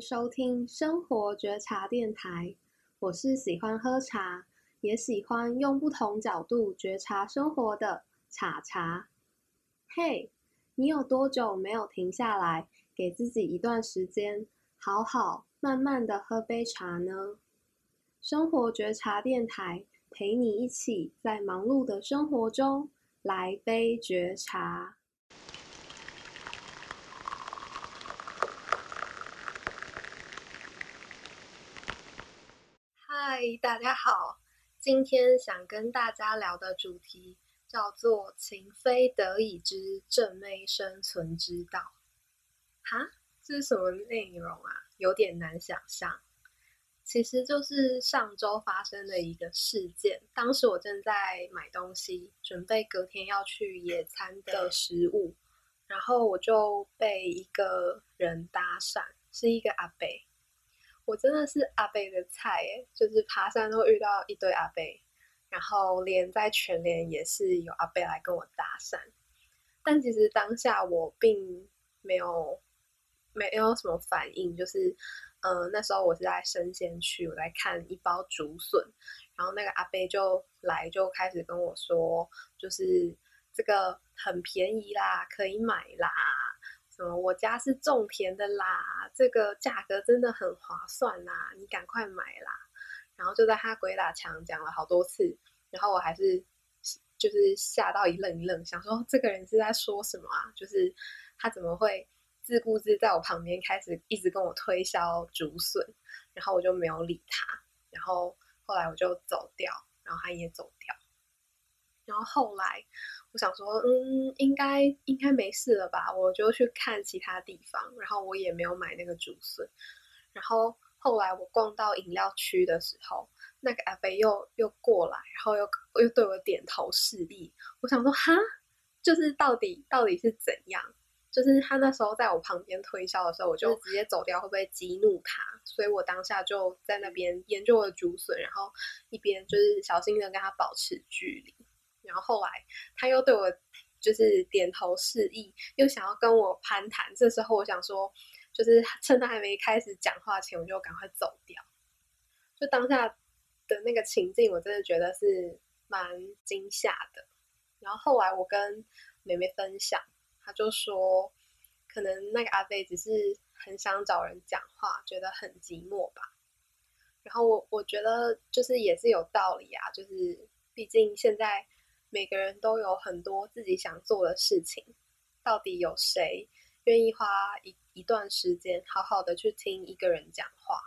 收听生活觉察电台，我是喜欢喝茶，也喜欢用不同角度觉察生活的茶茶。嘿，你有多久没有停下来，给自己一段时间，好好慢慢的喝杯茶呢？生活觉察电台陪你一起在忙碌的生活中来杯觉察。嗨，大家好，今天想跟大家聊的主题叫做“情非得已之正妹生存之道”。哈，这是什么内容啊？有点难想象。其实就是上周发生的一个事件。当时我正在买东西，准备隔天要去野餐的食物，然后我就被一个人搭讪，是一个阿伯。我真的是阿伯的菜诶，就是爬山都遇到一堆阿伯，然后连在全联也是有阿伯来跟我搭讪，但其实当下我并没有没有什么反应，就是嗯、那时候我是在生鲜区，我在看一包竹笋，然后那个阿伯就来就开始跟我说，就是这个很便宜啦，可以买啦。什么？我家是种田的啦，这个价格真的很划算啦，你赶快买啦！然后就在他鬼打墙讲了好多次，然后我还是就是吓到一愣一愣，想说这个人是在说什么啊？就是他怎么会自顾自在我旁边开始一直跟我推销竹笋，然后我就没有理他，然后后来我就走掉，然后他也走掉，然后后来。我想说，嗯，应该应该没事了吧？我就去看其他地方，然后我也没有买那个竹笋。然后后来我逛到饮料区的时候，那个阿飞又又过来，然后又又对我点头示意。我想说，哈，就是到底到底是怎样？就是他那时候在我旁边推销的时候，我就直接走掉，会不会激怒他？所以我当下就在那边研究我的竹笋，然后一边就是小心的跟他保持距离。然后后来他又对我就是点头示意，又想要跟我攀谈。这时候我想说，就是趁他还没开始讲话前，我就赶快走掉。就当下的那个情境，我真的觉得是蛮惊吓的。然后后来我跟妹妹分享，她就说，可能那个阿飞只是很想找人讲话，觉得很寂寞吧。然后我我觉得就是也是有道理啊，就是毕竟现在。每个人都有很多自己想做的事情，到底有谁愿意花一一段时间好好的去听一个人讲话？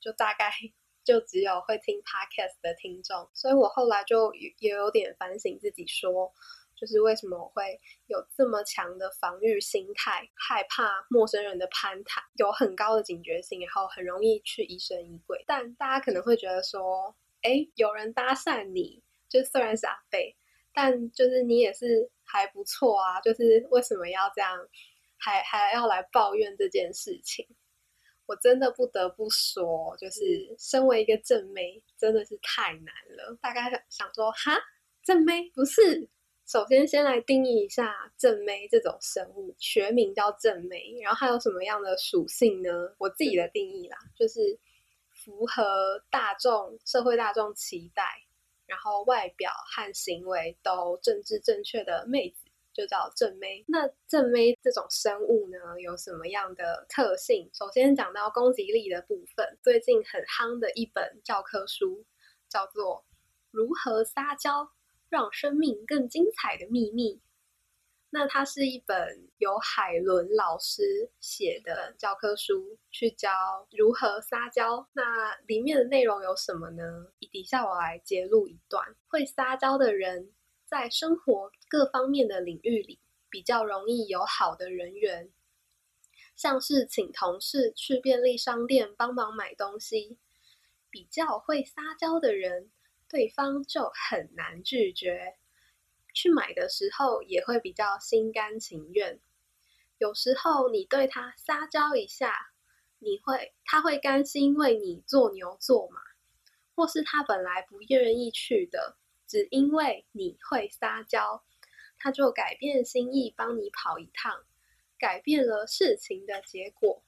就大概 就只有会听 podcast 的听众。所以我后来就也有点反省自己说，就是为什么我会有这么强的防御心态，害怕陌生人的攀谈，有很高的警觉性，然后很容易去疑神疑鬼。但大家可能会觉得说，哎，有人搭讪你，就虽然是阿伯。但就是你也是还不错啊，就是为什么要这样，还还要来抱怨这件事情？我真的不得不说，就是身为一个正妹，真的是太难了。大概想说，哈，正妹不是？首先先来定义一下正妹这种生物，学名叫正妹，然后它有什么样的属性呢？我自己的定义啦，就是符合大众社会大众期待。然后外表和行为都政治正确的妹子就叫正妹。那正妹这种生物呢，有什么样的特性？首先讲到攻击力的部分，最近很夯的一本教科书叫做《如何撒娇让生命更精彩的秘密》。那它是一本由海伦老师写的教科书，去教如何撒娇。那里面的内容有什么呢？底下我来揭露一段：会撒娇的人，在生活各方面的领域里，比较容易有好的人缘。像是请同事去便利商店帮忙买东西，比较会撒娇的人，对方就很难拒绝。去买的时候也会比较心甘情愿，有时候你对他撒娇一下，你会他会甘心为你做牛做马，或是他本来不愿意去的，只因为你会撒娇，他就改变心意帮你跑一趟，改变了事情的结果。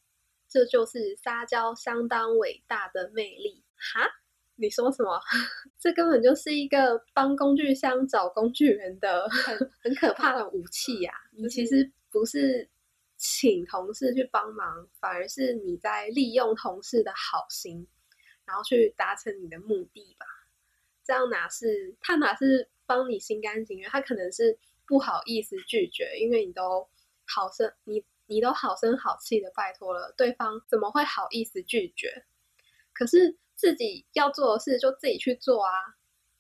这就是撒娇相当伟大的魅力。哈？你说什么？这根本就是一个帮工具箱找工具人的很 很可怕的武器呀、啊！你其实不是请同事去帮忙，反而是你在利用同事的好心，然后去达成你的目的吧？这样哪是他哪是帮你心甘情愿？他可能是不好意思拒绝，因为你都好声你你都好声好气的拜托了，对方怎么会好意思拒绝？可是。自己要做的事就自己去做啊！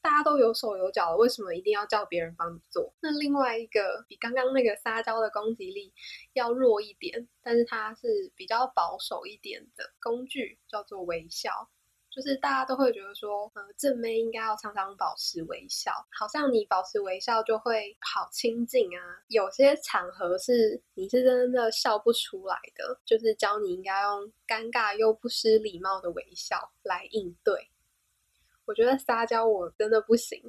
大家都有手有脚了，为什么一定要叫别人帮你做？那另外一个比刚刚那个撒娇的攻击力要弱一点，但是它是比较保守一点的工具，叫做微笑。就是大家都会觉得说，呃，正妹应该要常常保持微笑，好像你保持微笑就会好亲近啊。有些场合是你是真的笑不出来的，就是教你应该用尴尬又不失礼貌的微笑来应对。我觉得撒娇我真的不行，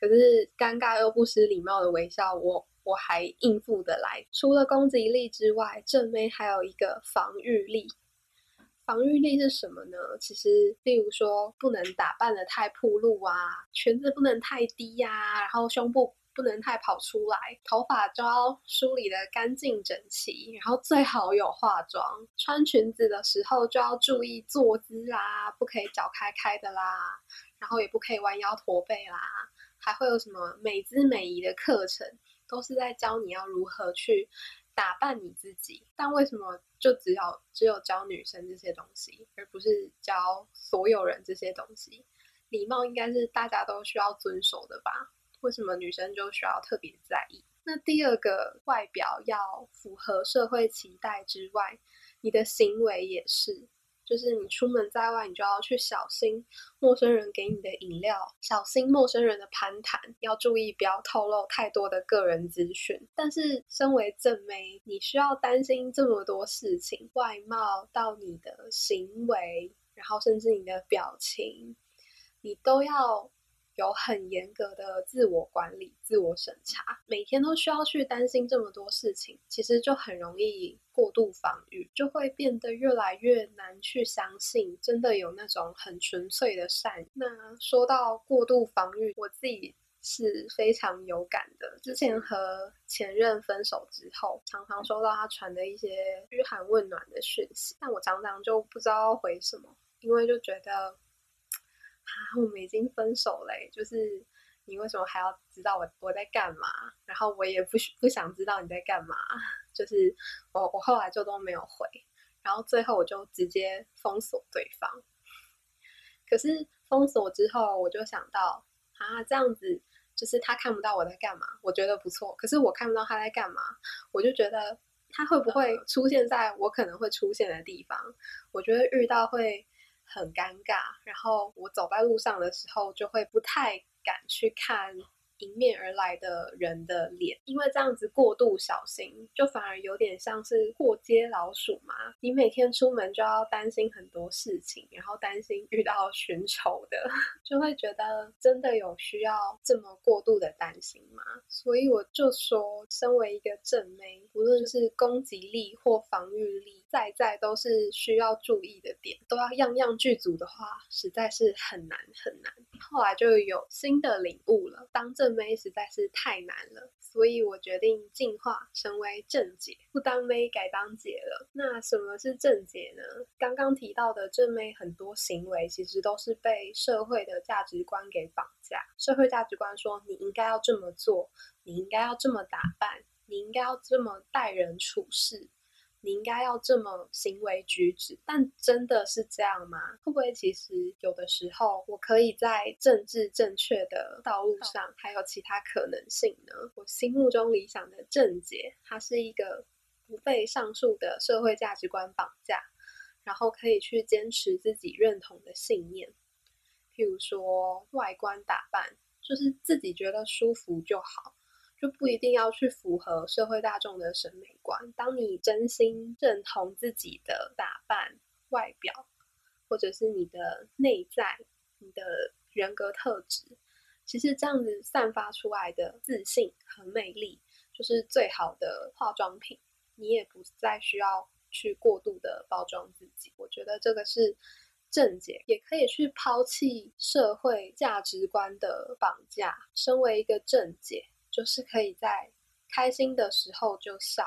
可是尴尬又不失礼貌的微笑我我还应付得来。除了攻击力之外，正妹还有一个防御力。防御力是什么呢？其实，例如说，不能打扮得太暴露啊，裙子不能太低呀、啊，然后胸部不能太跑出来，头发就要梳理得干净整齐，然后最好有化妆。穿裙子的时候就要注意坐姿啦，不可以脚开开的啦，然后也不可以弯腰驼背啦。还会有什么美姿美仪的课程，都是在教你要如何去。打扮你自己，但为什么就只要只有教女生这些东西，而不是教所有人这些东西？礼貌应该是大家都需要遵守的吧？为什么女生就需要特别在意？那第二个，外表要符合社会期待之外，你的行为也是。就是你出门在外，你就要去小心陌生人给你的饮料，小心陌生人的攀谈，要注意不要透露太多的个人资讯。但是身为正妹，你需要担心这么多事情，外貌到你的行为，然后甚至你的表情，你都要。有很严格的自我管理、自我审查，每天都需要去担心这么多事情，其实就很容易过度防御，就会变得越来越难去相信真的有那种很纯粹的善。那说到过度防御，我自己是非常有感的。之前和前任分手之后，常常收到他传的一些嘘寒问暖的讯息，但我常常就不知道回什么，因为就觉得。啊，我们已经分手嘞，就是你为什么还要知道我我在干嘛？然后我也不不想知道你在干嘛，就是我我后来就都没有回，然后最后我就直接封锁对方。可是封锁之后，我就想到啊，这样子就是他看不到我在干嘛，我觉得不错。可是我看不到他在干嘛，我就觉得他会不会出现在我可能会出现的地方？我觉得遇到会。很尴尬，然后我走在路上的时候，就会不太敢去看迎面而来的人的脸，因为这样子过度小心，就反而有点像是过街老鼠嘛。你每天出门就要担心很多事情，然后担心遇到寻仇的，就会觉得真的有需要这么过度的担心吗？所以我就说，身为一个正妹，无论是攻击力或防御力，在在都是需要注意的点，都要样样具足的话，实在是很难很难。后来就有新的领悟了，当正妹实在是太难了，所以我决定进化成为正姐，不当妹改当姐了。那什么是正姐呢？刚刚提到的正妹很多行为，其实都是被社会的价值观给绑架。社会价值观说你应该要这么做，你应该要这么打扮，你应该要这么待人处事。你应该要这么行为举止，但真的是这样吗？会不会其实有的时候，我可以在政治正确的道路上，还有其他可能性呢？我心目中理想的正姐，她是一个不被上述的社会价值观绑架，然后可以去坚持自己认同的信念，譬如说外观打扮，就是自己觉得舒服就好。就不一定要去符合社会大众的审美观。当你真心认同自己的打扮、外表，或者是你的内在、你的人格特质，其实这样子散发出来的自信和魅力，就是最好的化妆品。你也不再需要去过度的包装自己。我觉得这个是正解，也可以去抛弃社会价值观的绑架。身为一个正解，就是可以在开心的时候就笑，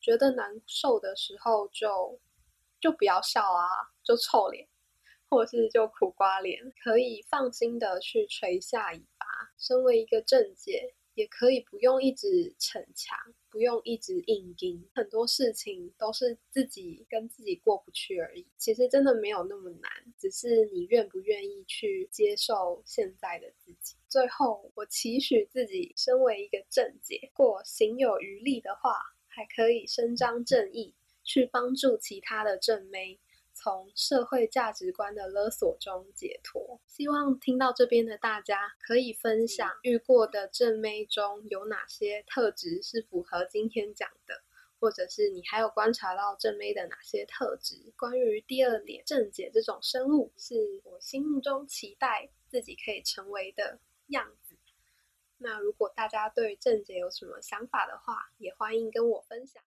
觉得难受的时候就就不要笑啊，就臭脸，或是就苦瓜脸，可以放心的去垂下尾巴。身为一个正解。也可以不用一直逞强，不用一直硬撑，很多事情都是自己跟自己过不去而已。其实真的没有那么难，只是你愿不愿意去接受现在的己。最后，我期许自己身为一个正解，过行有余力的话，还可以伸张正义，去帮助其他的正妹。从社会价值观的勒索中解脱。希望听到这边的大家可以分享遇过的正妹中有哪些特质是符合今天讲的，或者是你还有观察到正妹的哪些特质。关于第二点，正解这种生物是我心目中期待自己可以成为的样子。那如果大家对正解有什么想法的话，也欢迎跟我分享。